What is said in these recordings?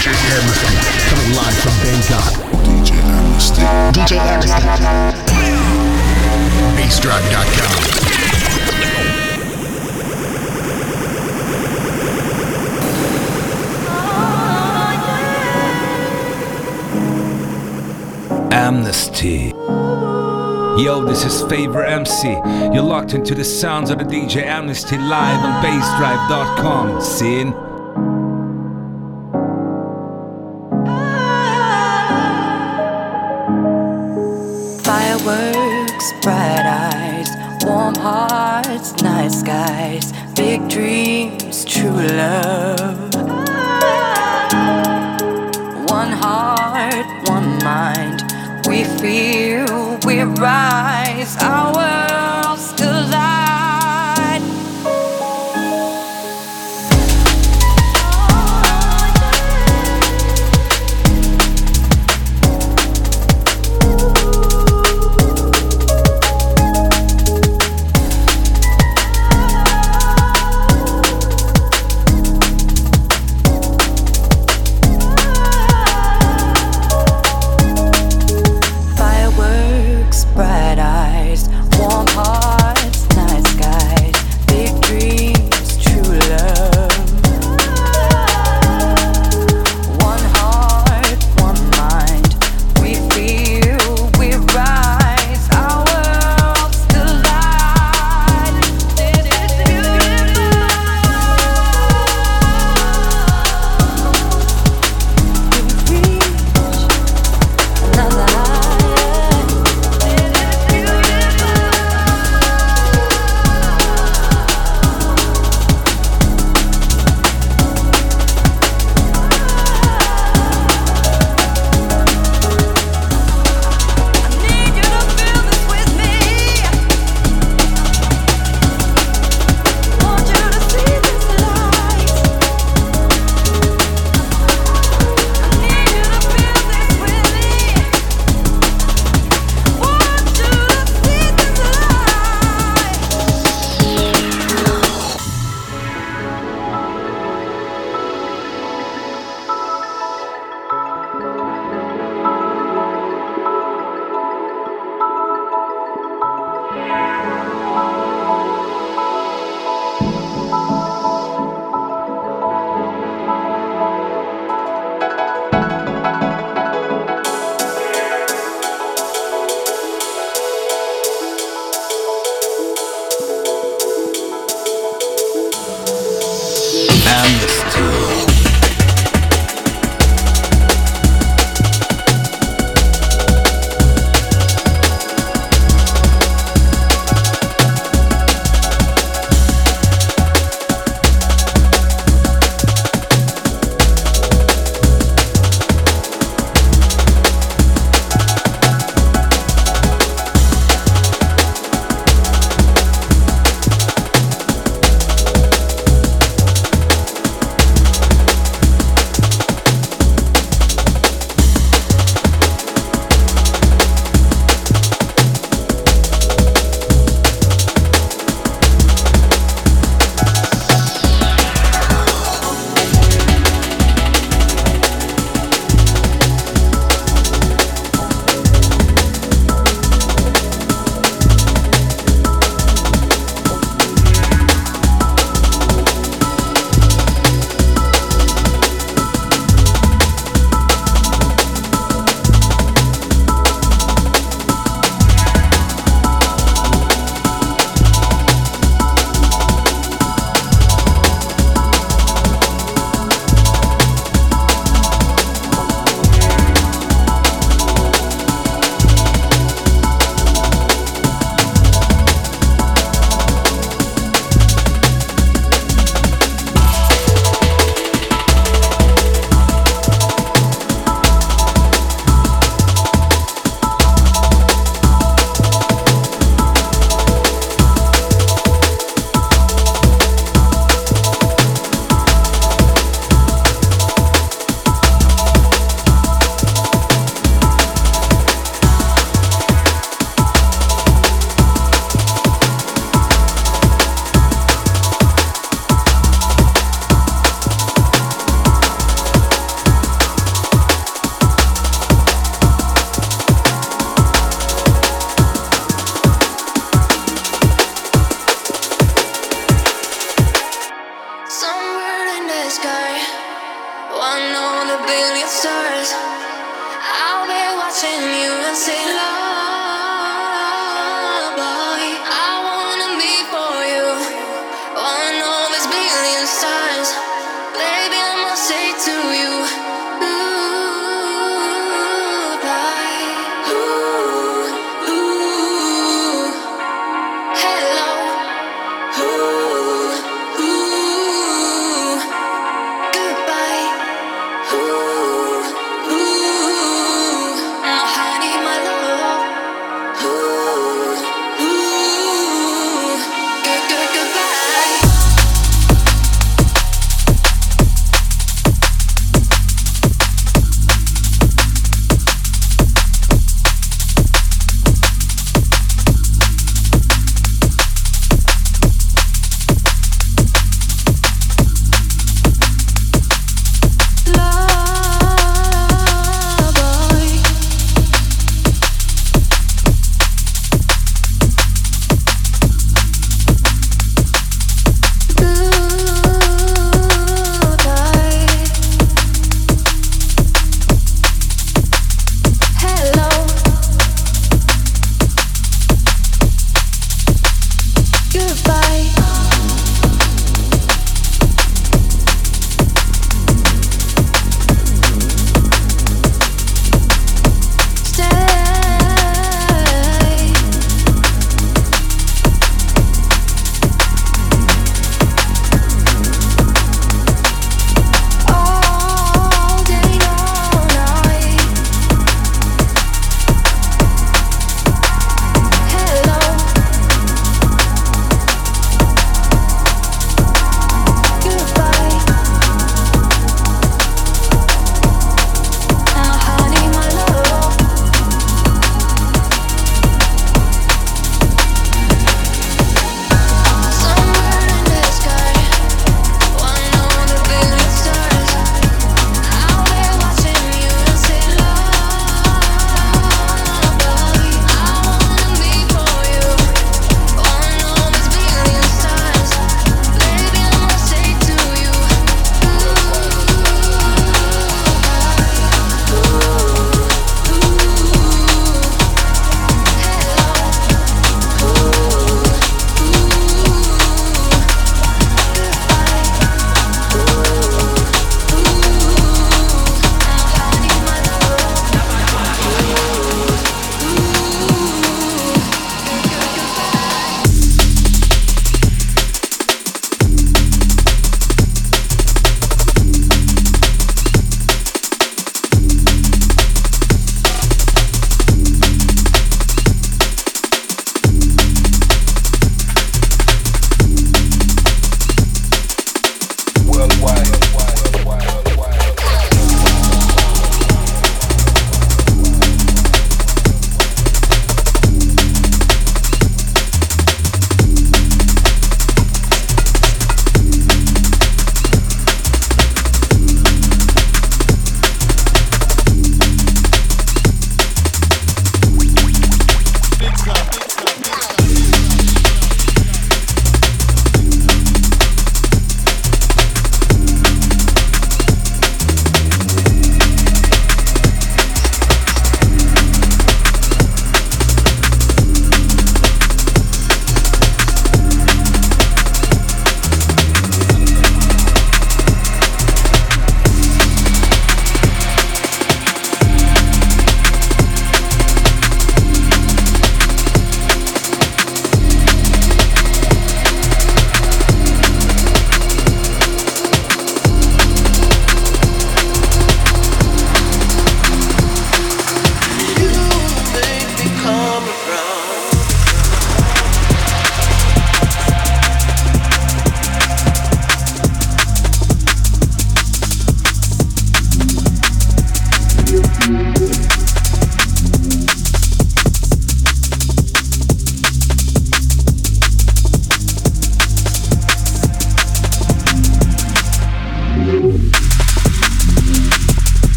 DJ Amnesty, coming live from Bangkok. DJ Amnesty. DJ Amnesty. Yo, this is Favor MC. You're locked into the sounds of the DJ Amnesty live on BassDrive.com. Scene. Bright eyes, warm hearts, night skies, big dreams, true love. One heart, one mind, we feel, we rise, our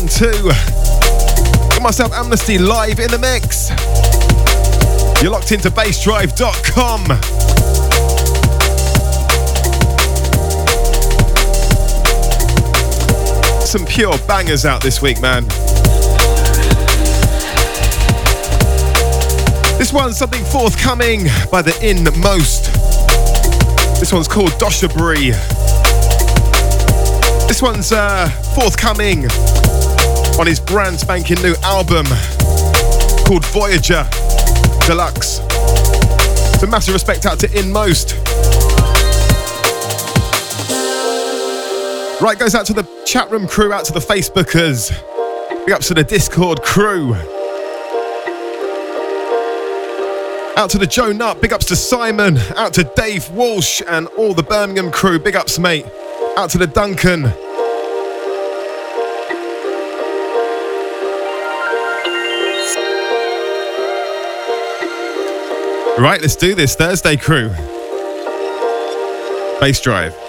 one, two. Got myself Amnesty live in the mix. You're locked into bassdrive.com. Some pure bangers out this week, man. This one's something forthcoming by the In:Most. This one's called Doshaburi. This one's uh, forthcoming on his brand spanking new album called Voyager Deluxe. So massive respect out to In:Most. Right, goes out to the chat room crew, out to the Facebookers, big ups to the Discord crew. Out to the Joe Nut, big ups to Simon, out to Dave Walsh and all the Birmingham crew, big ups, mate. Out to the Duncan. Right, let's do this. Thursday crew. Bass drive.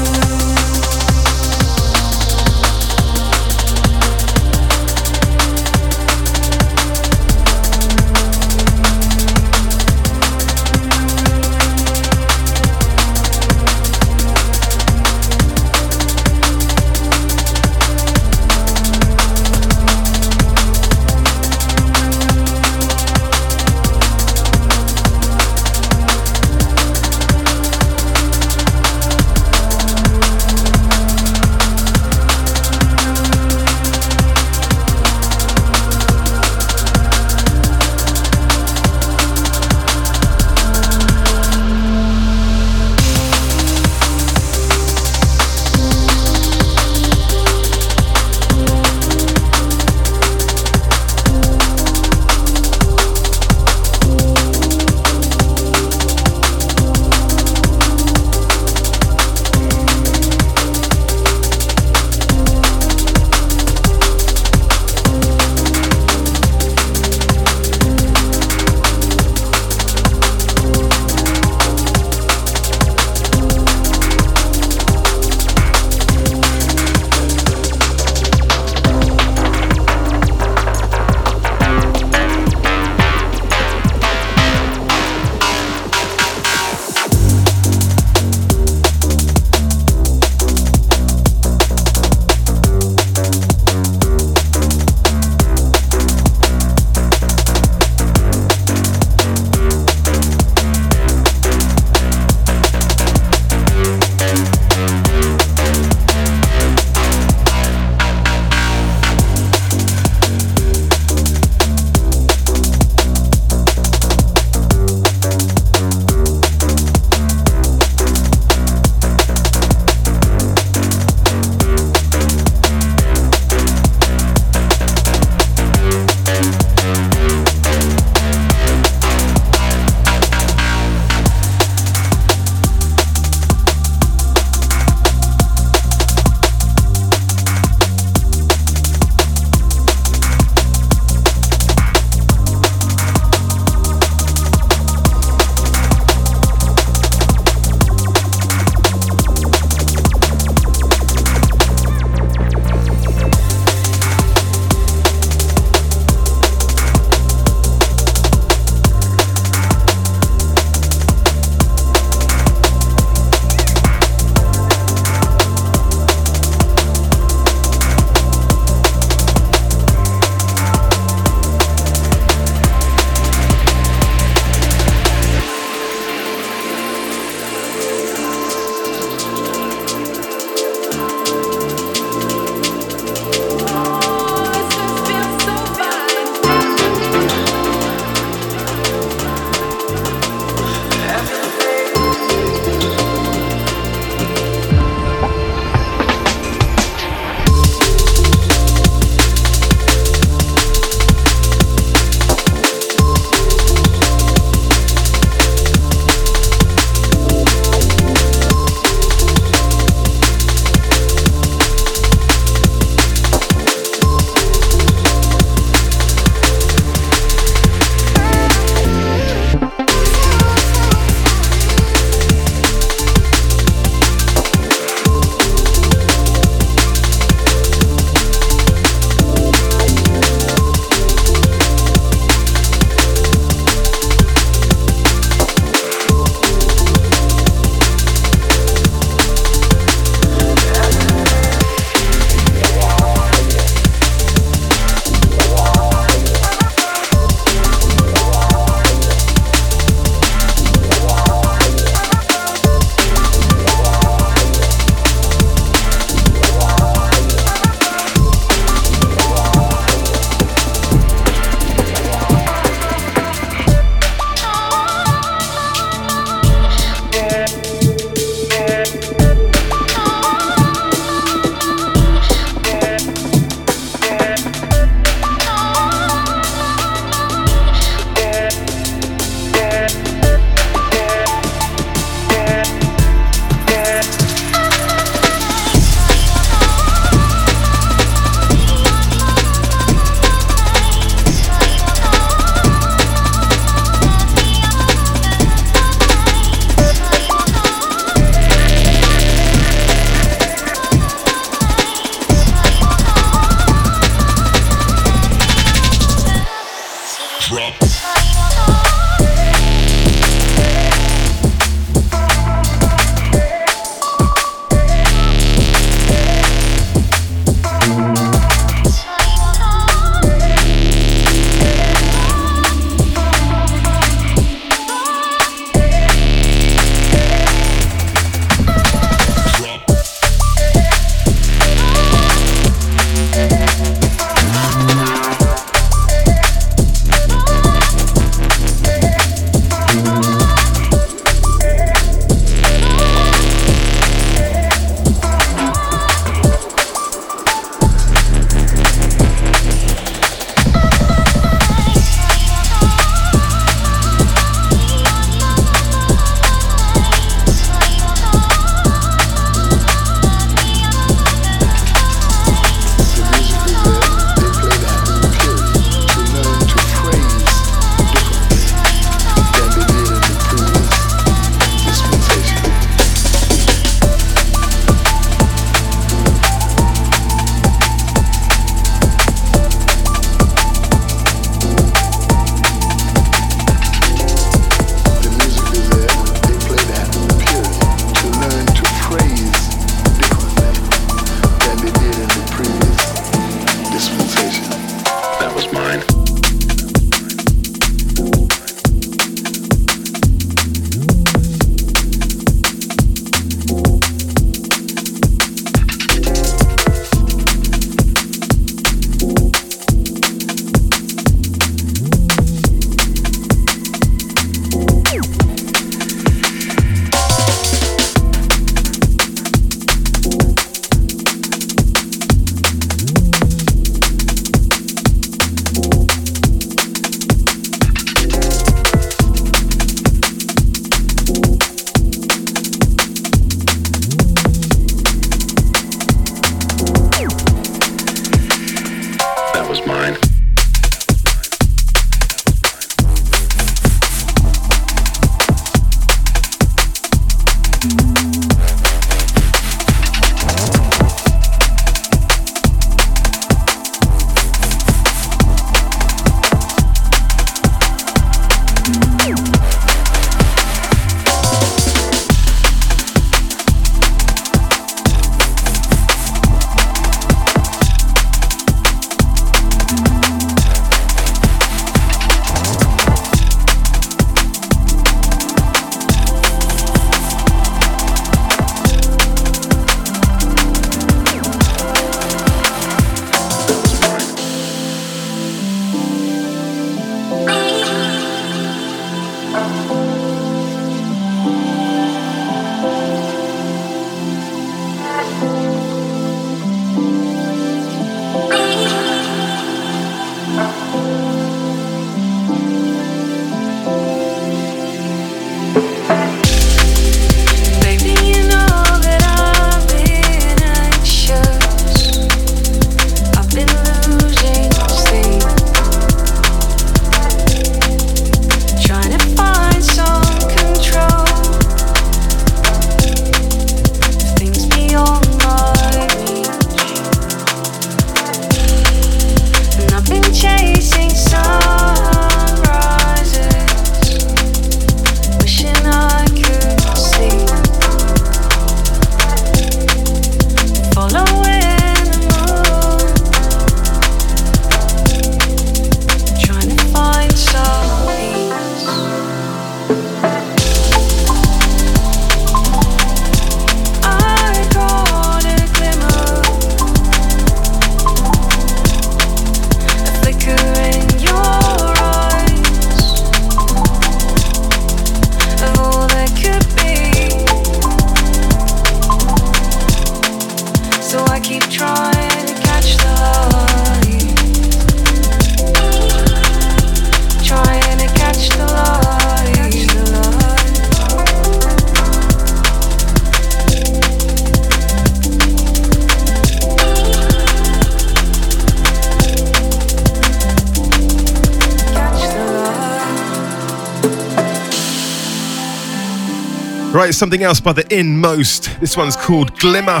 Right, something else by the In:Most. This one's called Glimmer,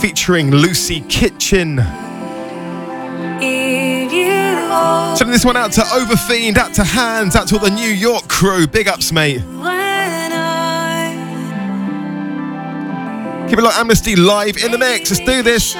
featuring Lucy Kitchen. Sending this one out to Overfiend, out to Hands, out to all the New York crew. Big ups, mate. Keep it like Amnesty live in the mix. Let's do this.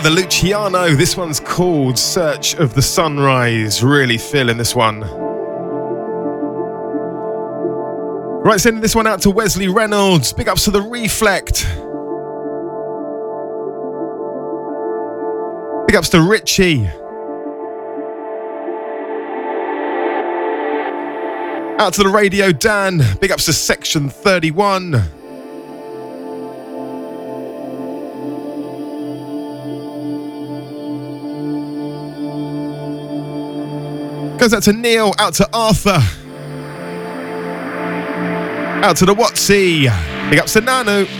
By the Luciano. This one's called Search of the Sunrise. Really feeling this one. Right, sending this one out to Wesley Reynolds. Big ups to the Reflect. Big ups to Richie. Out to the radio, Dan. Big ups to Section 31. Goes out to Neil, out to Arthur. Out to the Watsy. Big ups to Nanu.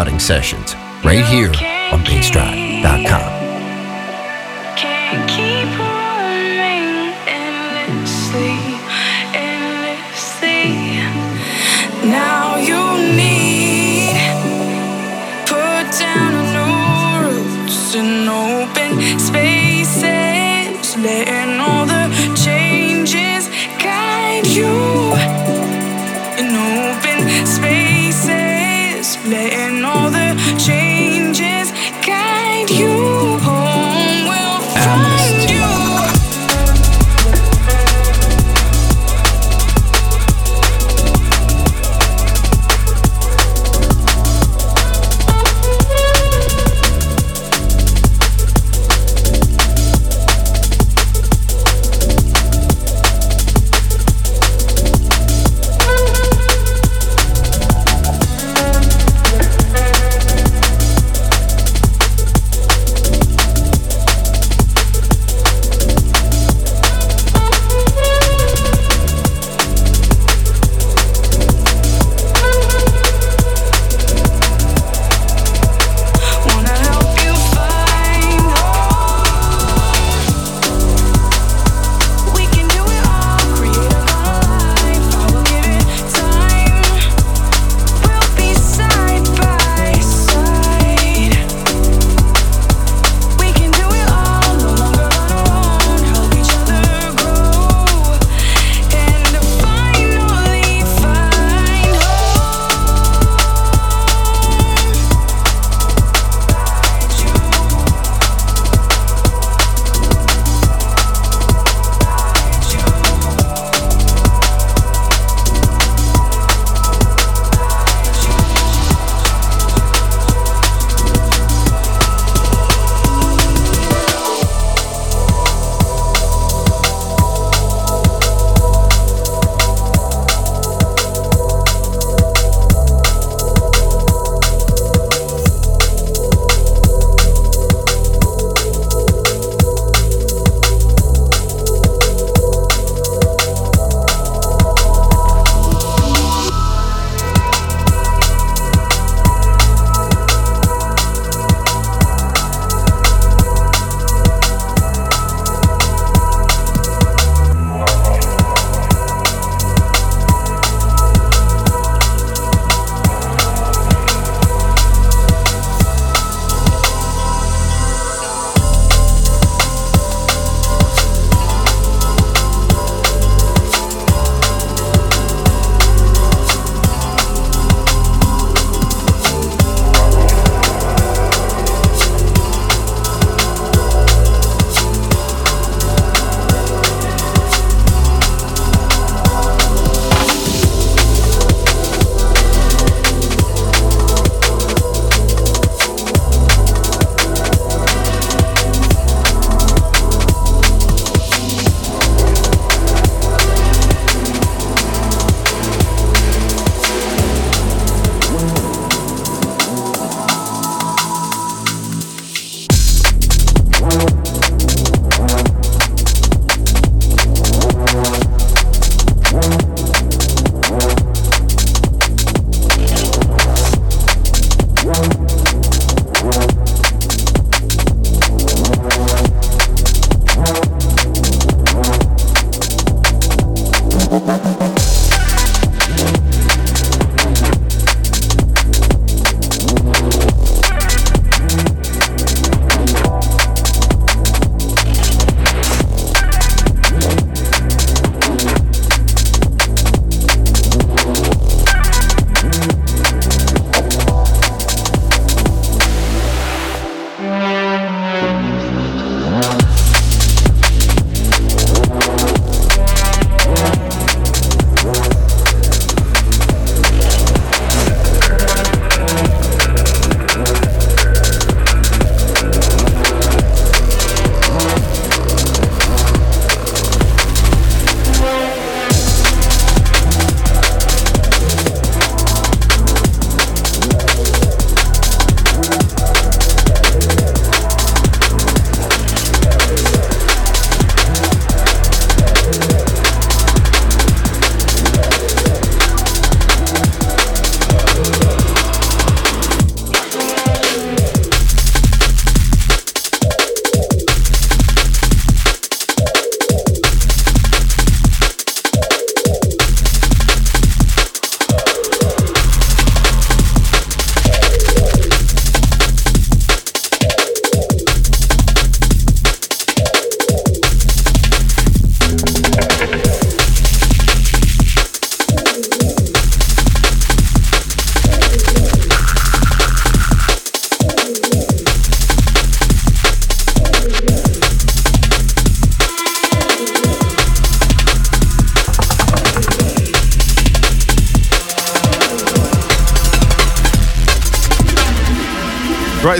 Spotting Sessions right here on BassDrive.com.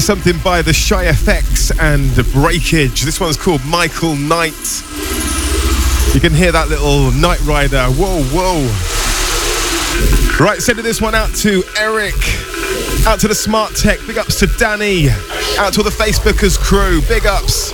Something by the Shy FX and Breakage. This one's called Michael Knight. You can hear that little Knight Rider. Whoa, whoa. Right, sending this one out to Eric, out to the Smart Tech, big ups to Danny, out to all the Facebookers crew, big ups.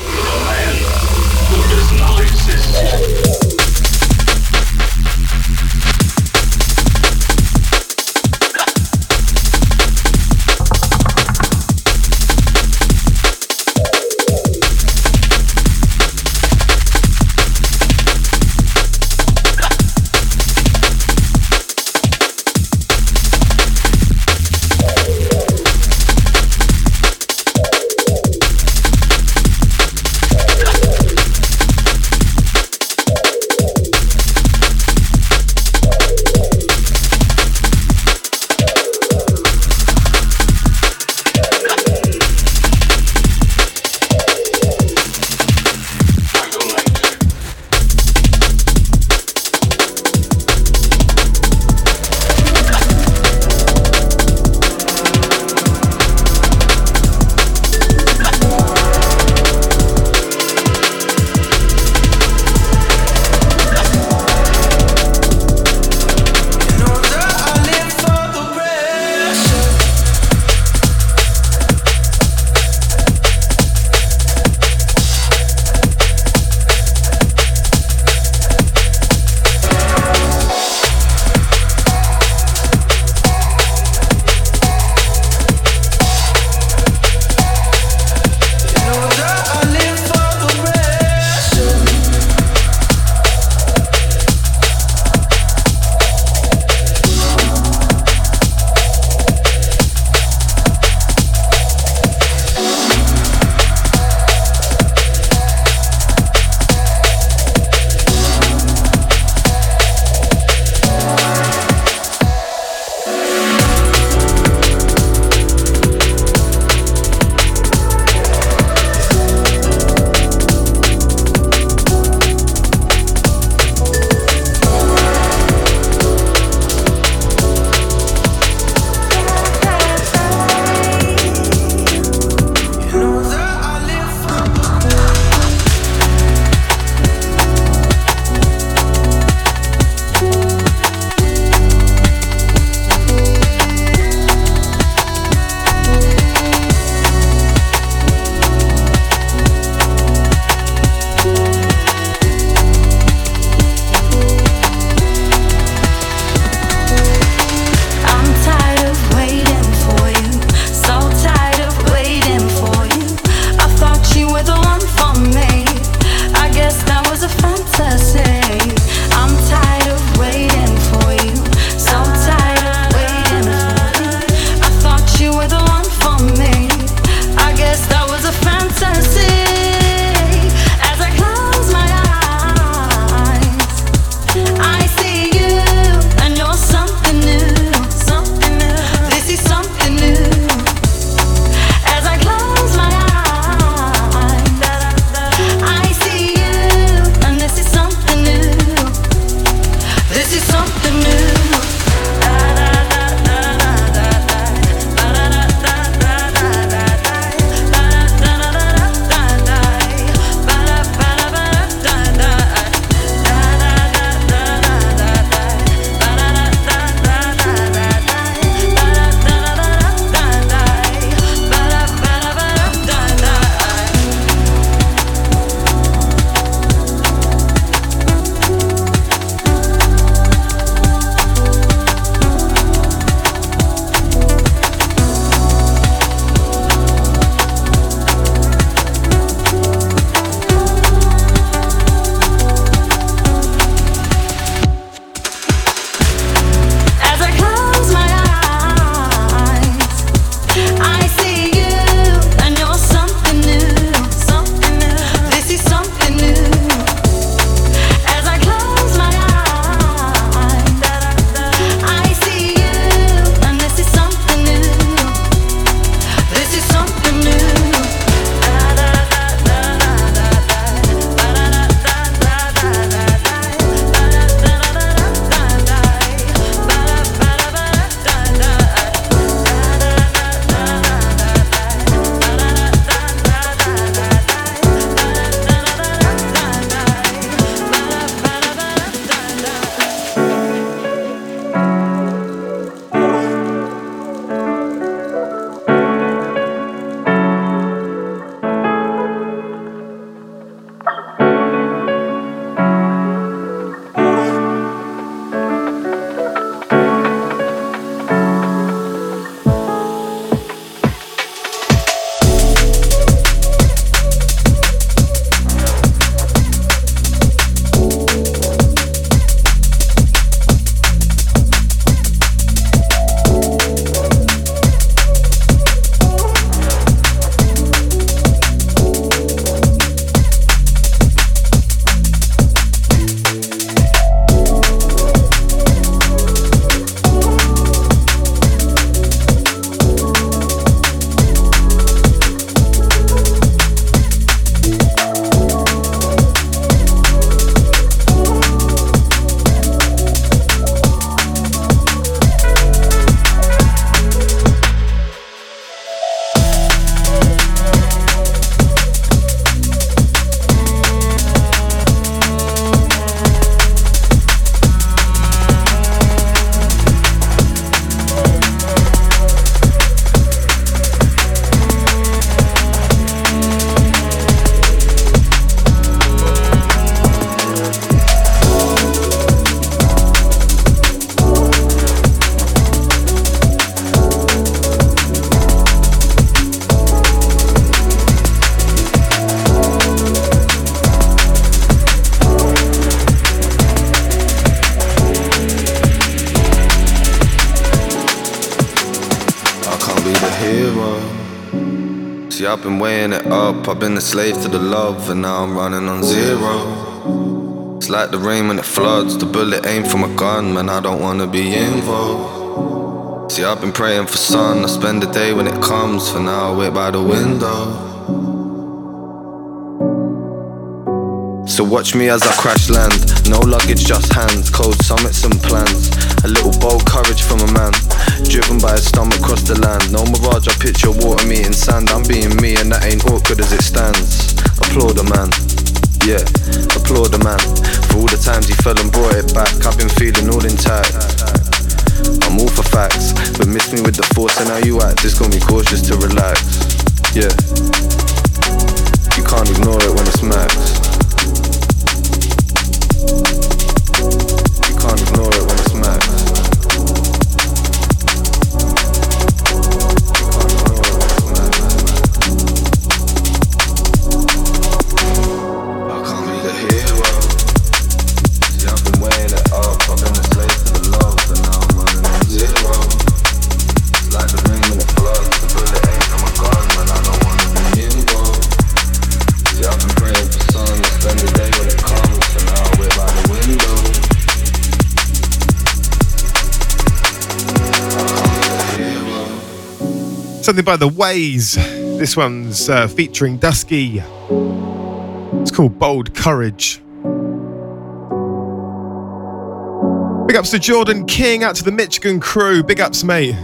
Up. I've been a slave to the love, and now I'm running on zero. It's like the rain when it floods. The bullet aimed from a gun, man. I don't wanna be involved. See, I've been praying for sun. I spend the day when it comes. For now, I wait by the window. So watch me as I crash land. No luggage, just hands. Cold summits and plans. A little bold courage from a man. Driven by his stomach across the land. No mirage, I picture water meeting sand. I'm being me, and that ain't awkward as it stands. Applaud a man. Yeah, applaud a man. For all the times he fell and brought it back. I've been feeling all intact. I'm all for facts, but miss me with the force and how you act. It's got me cautious to relax. Yeah, you can't ignore it when it's max. Something by the Waeys. This one's uh, featuring Duskee. It's called Bold Courage. Big ups to Jordan King, out to the Michigan crew. Big ups, mate.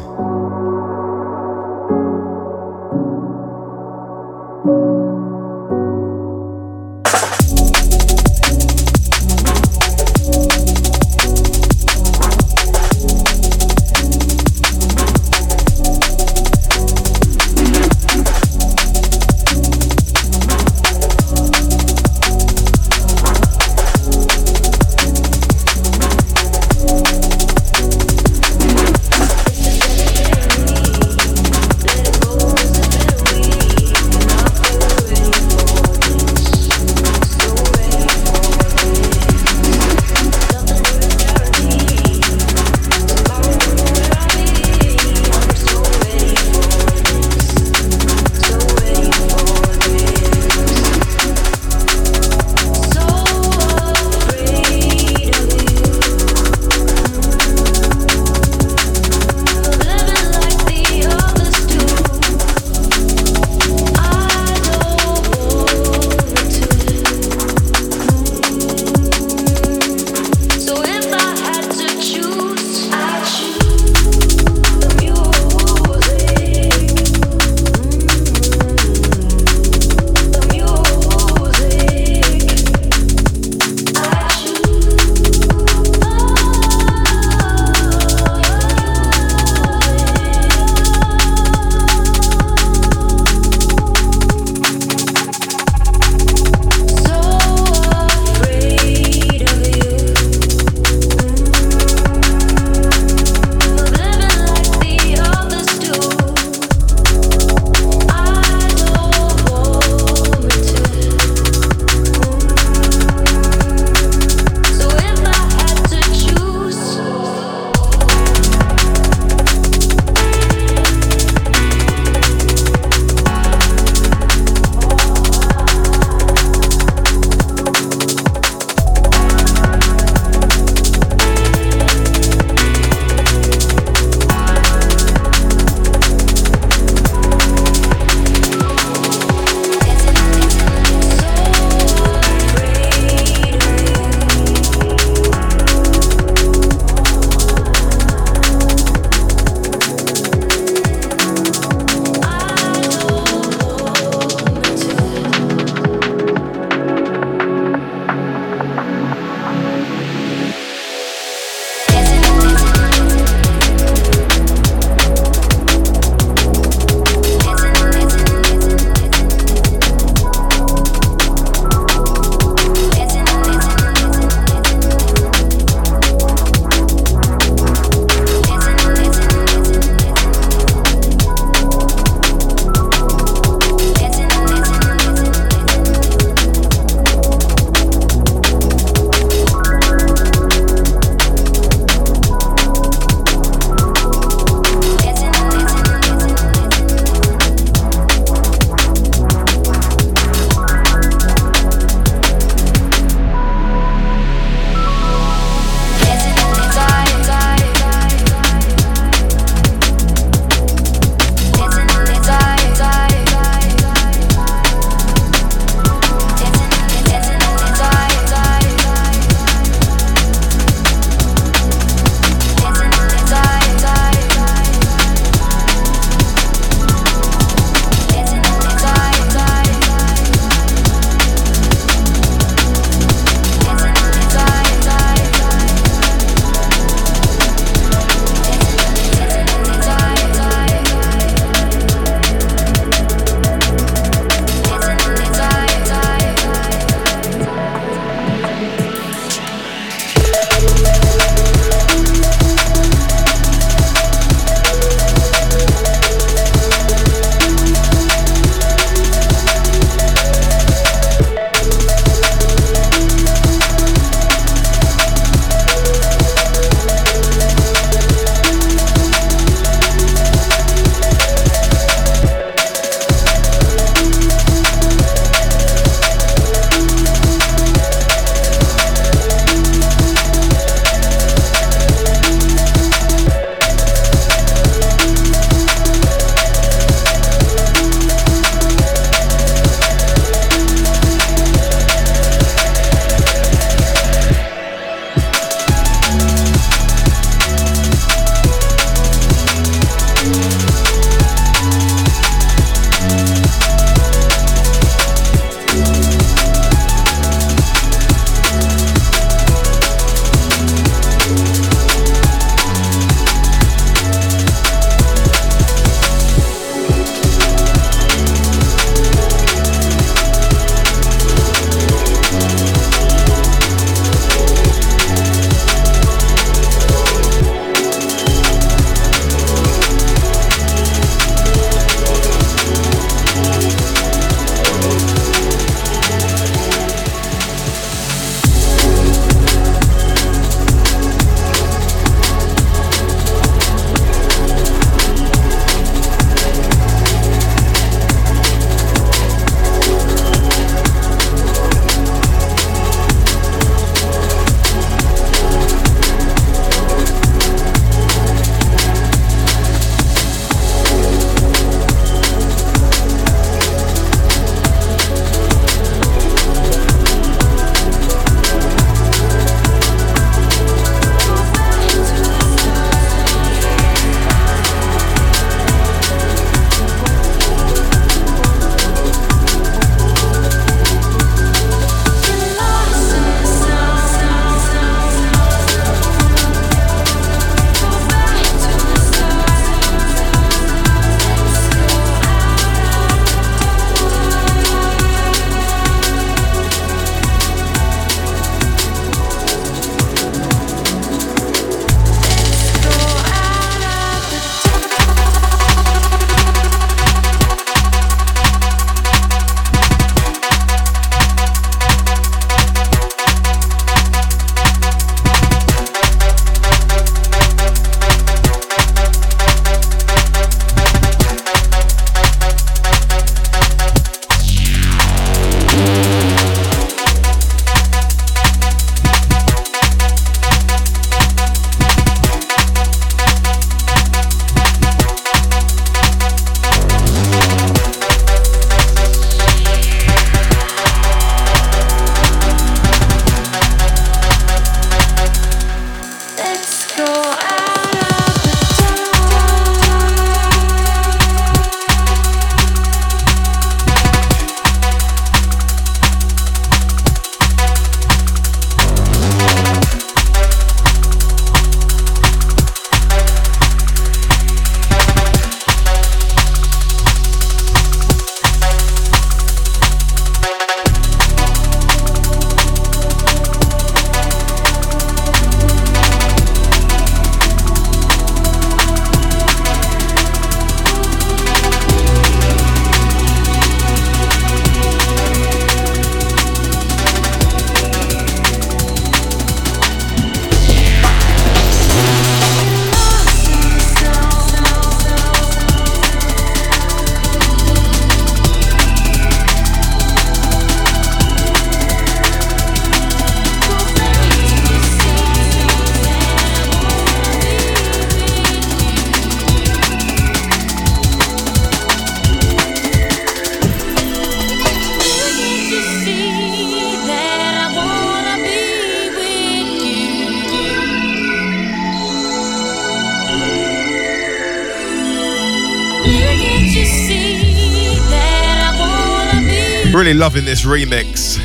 Really loving this remix.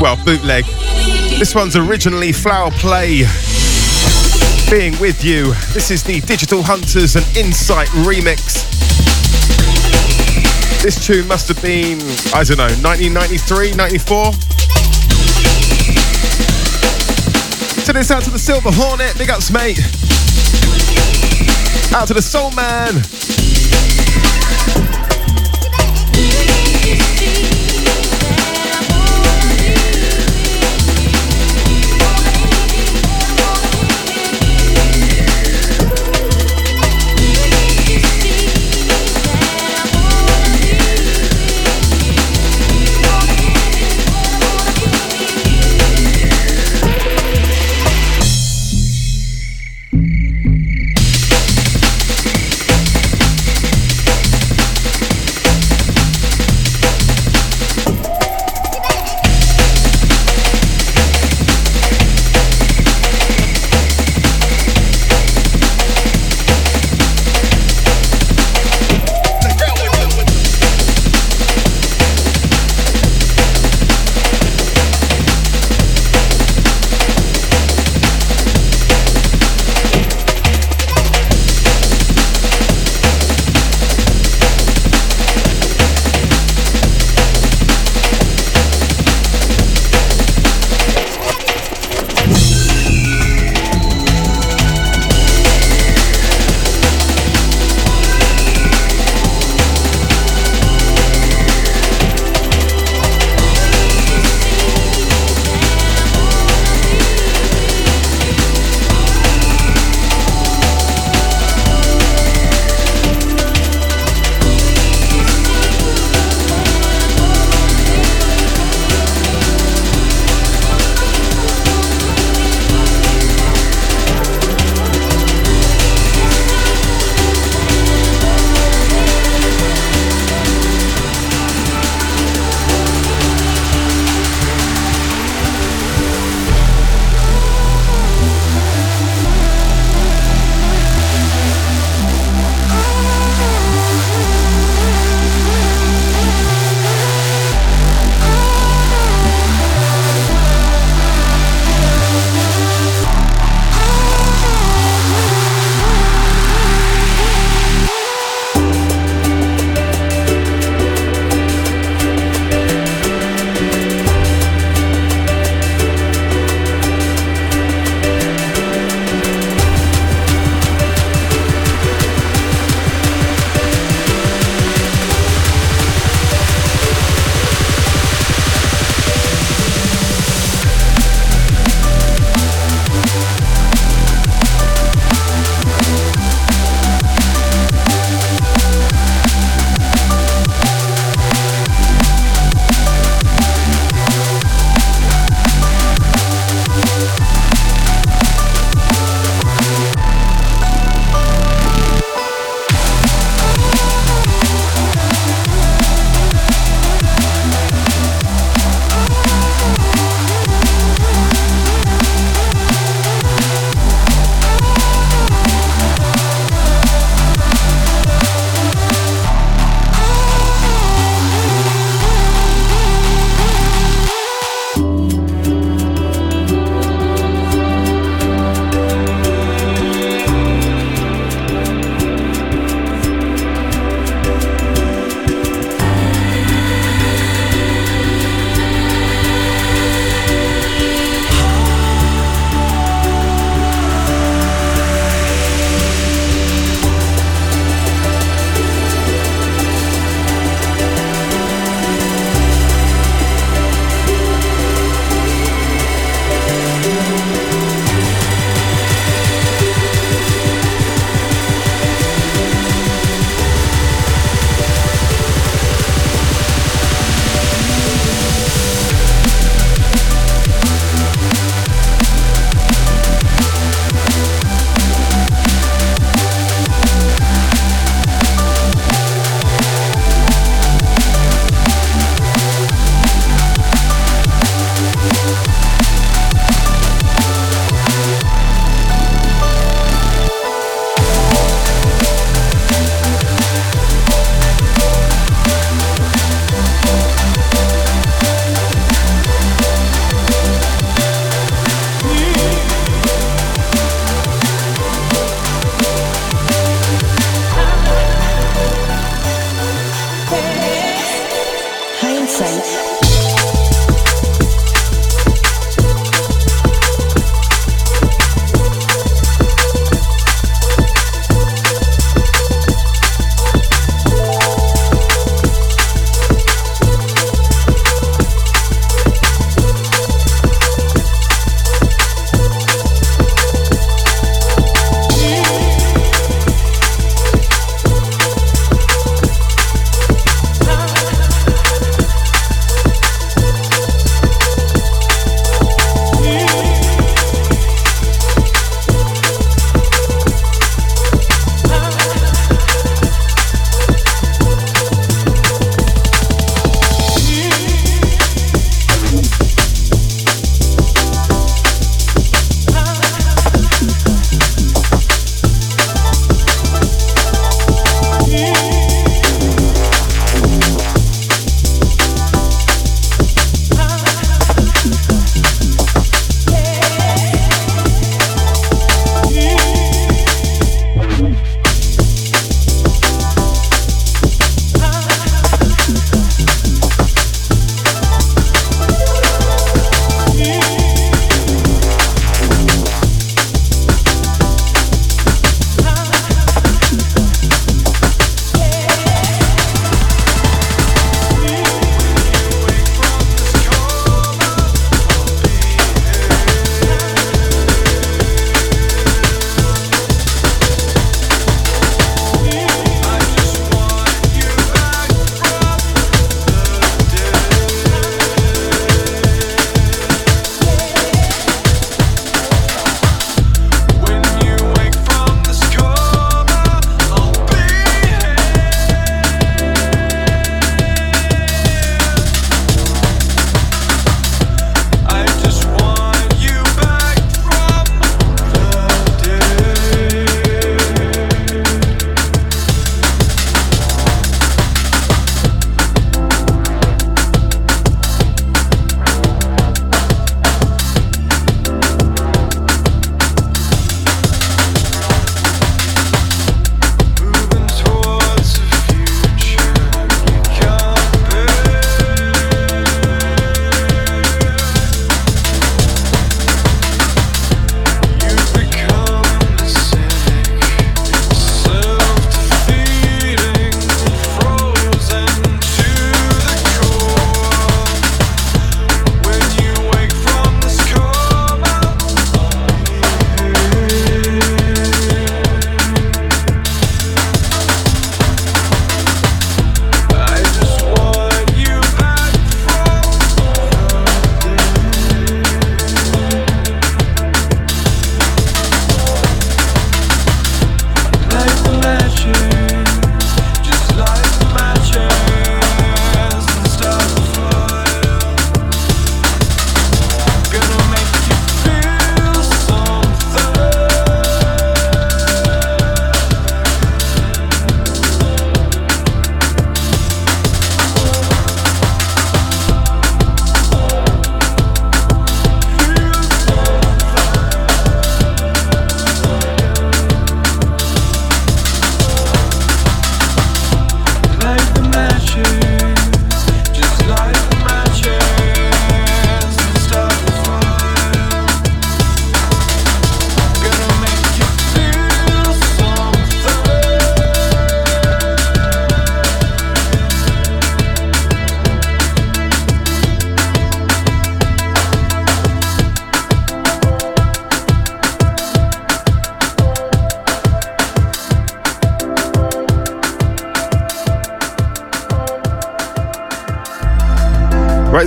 Well, bootleg. This one's originally Foul Play. Being with you. This is the Digital Hunters and Insight remix. This tune must have been, I don't know, 1993, 94? So this out to the Silver Hornet, big ups, mate. Out to the Soul Man.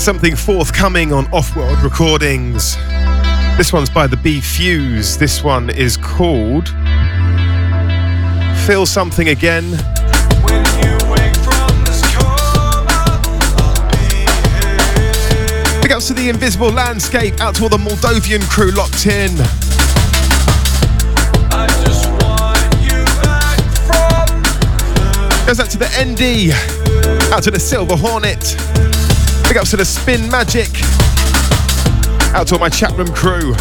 Something forthcoming on Off World Recordings. This one's by the B.Fuse. This one is called Feel Something Again. Big ups to the Invisible Landscape, out to all the Moldovan crew locked in. Goes out to the ND, out to the Silver Hornet. Big ups to the Spin Magic. Out to all my chat room crew.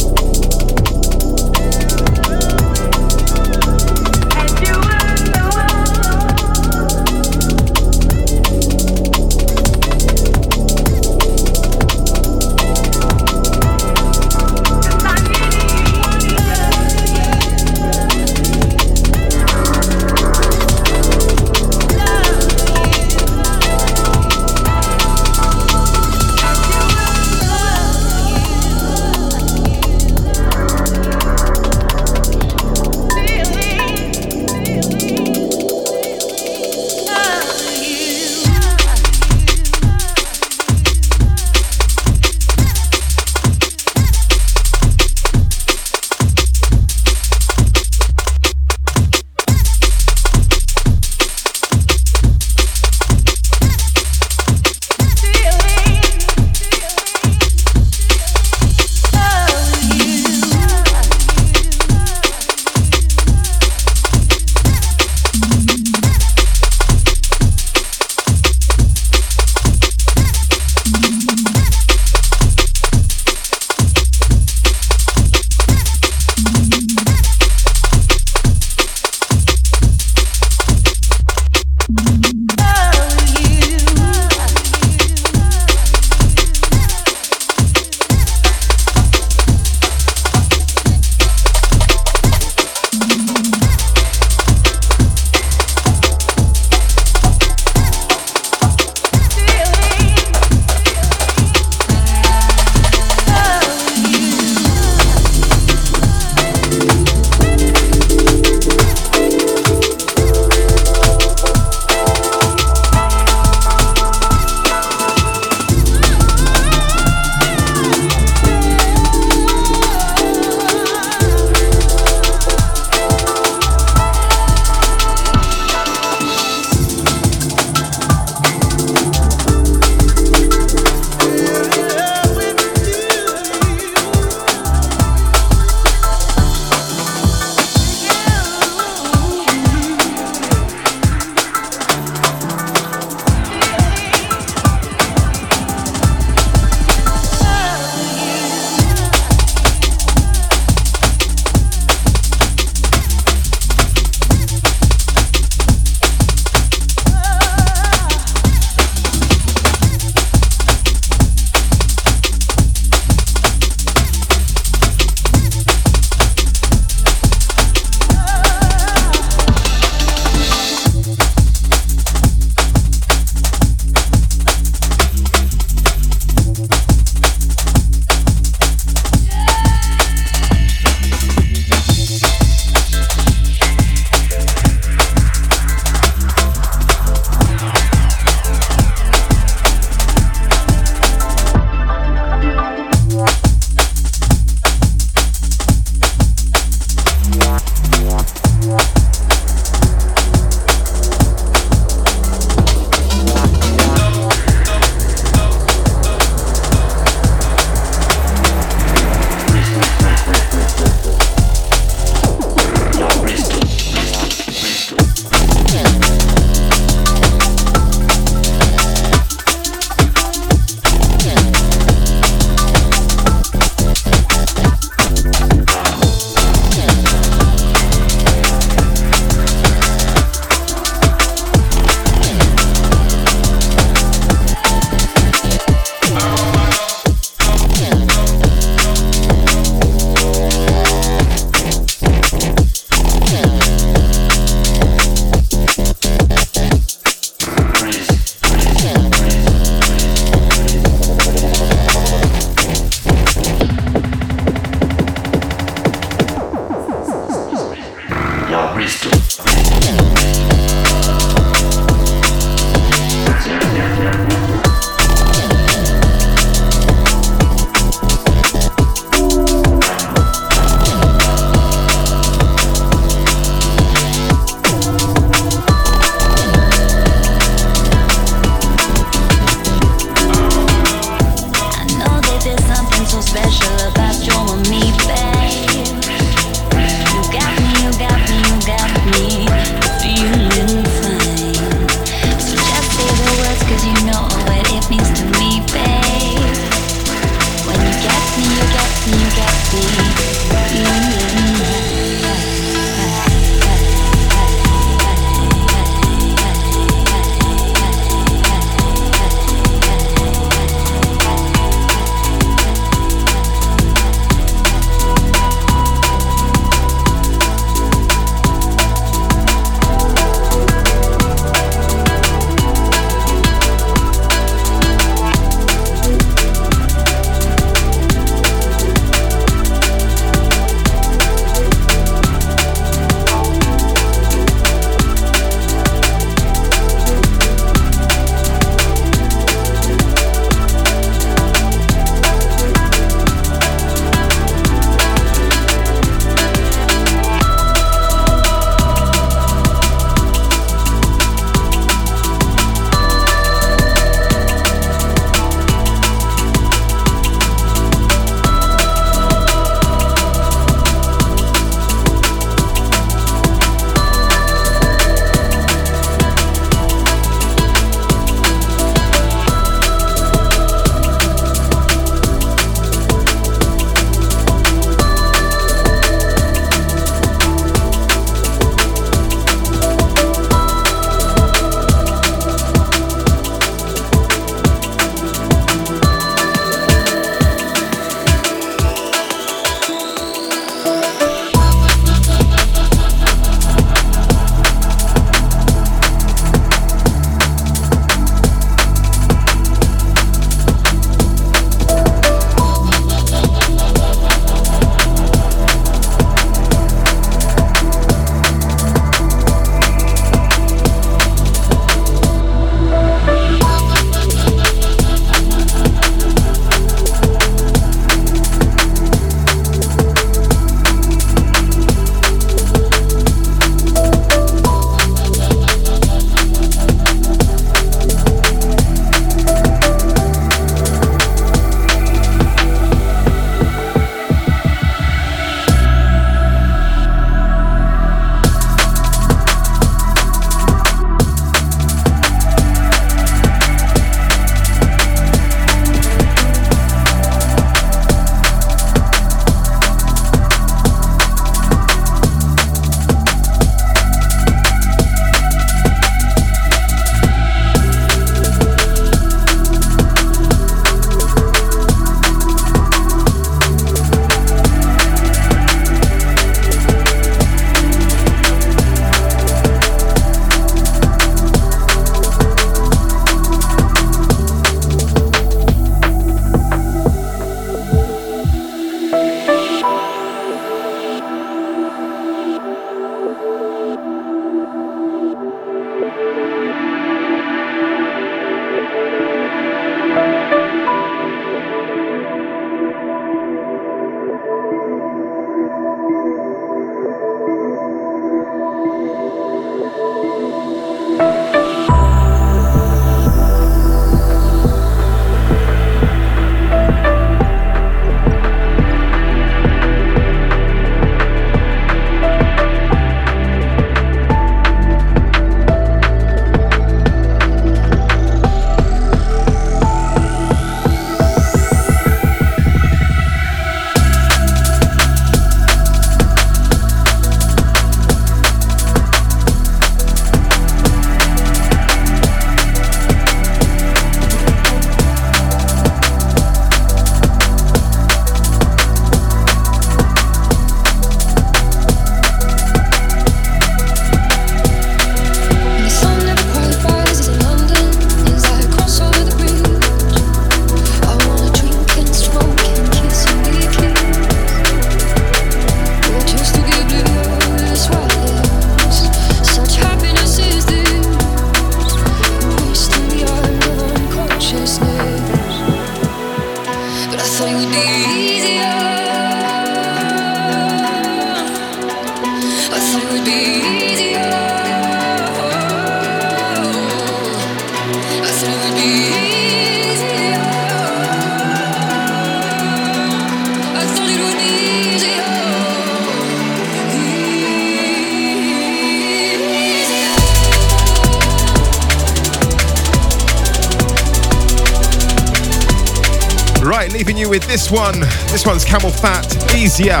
This one's Camel Fat, Easier,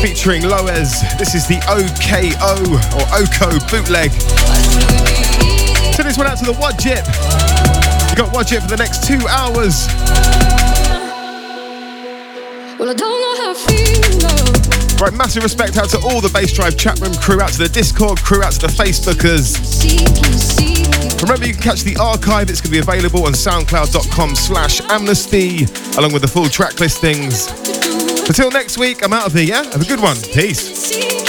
featuring Loez. This is the OKO or OKO bootleg. Send this one out to the Wadjit. You got Wadjit for the next two hours. Well, I don't know how I feel. No. Right, massive respect out to all the Bassdrive chat room crew, out to the Discord crew, out to the Facebookers. Remember, you can catch the archive. It's going to be available on soundcloud.com slash amnesty, along with the full track listings. Until next week, I'm out of here, yeah? Have a good one. Peace.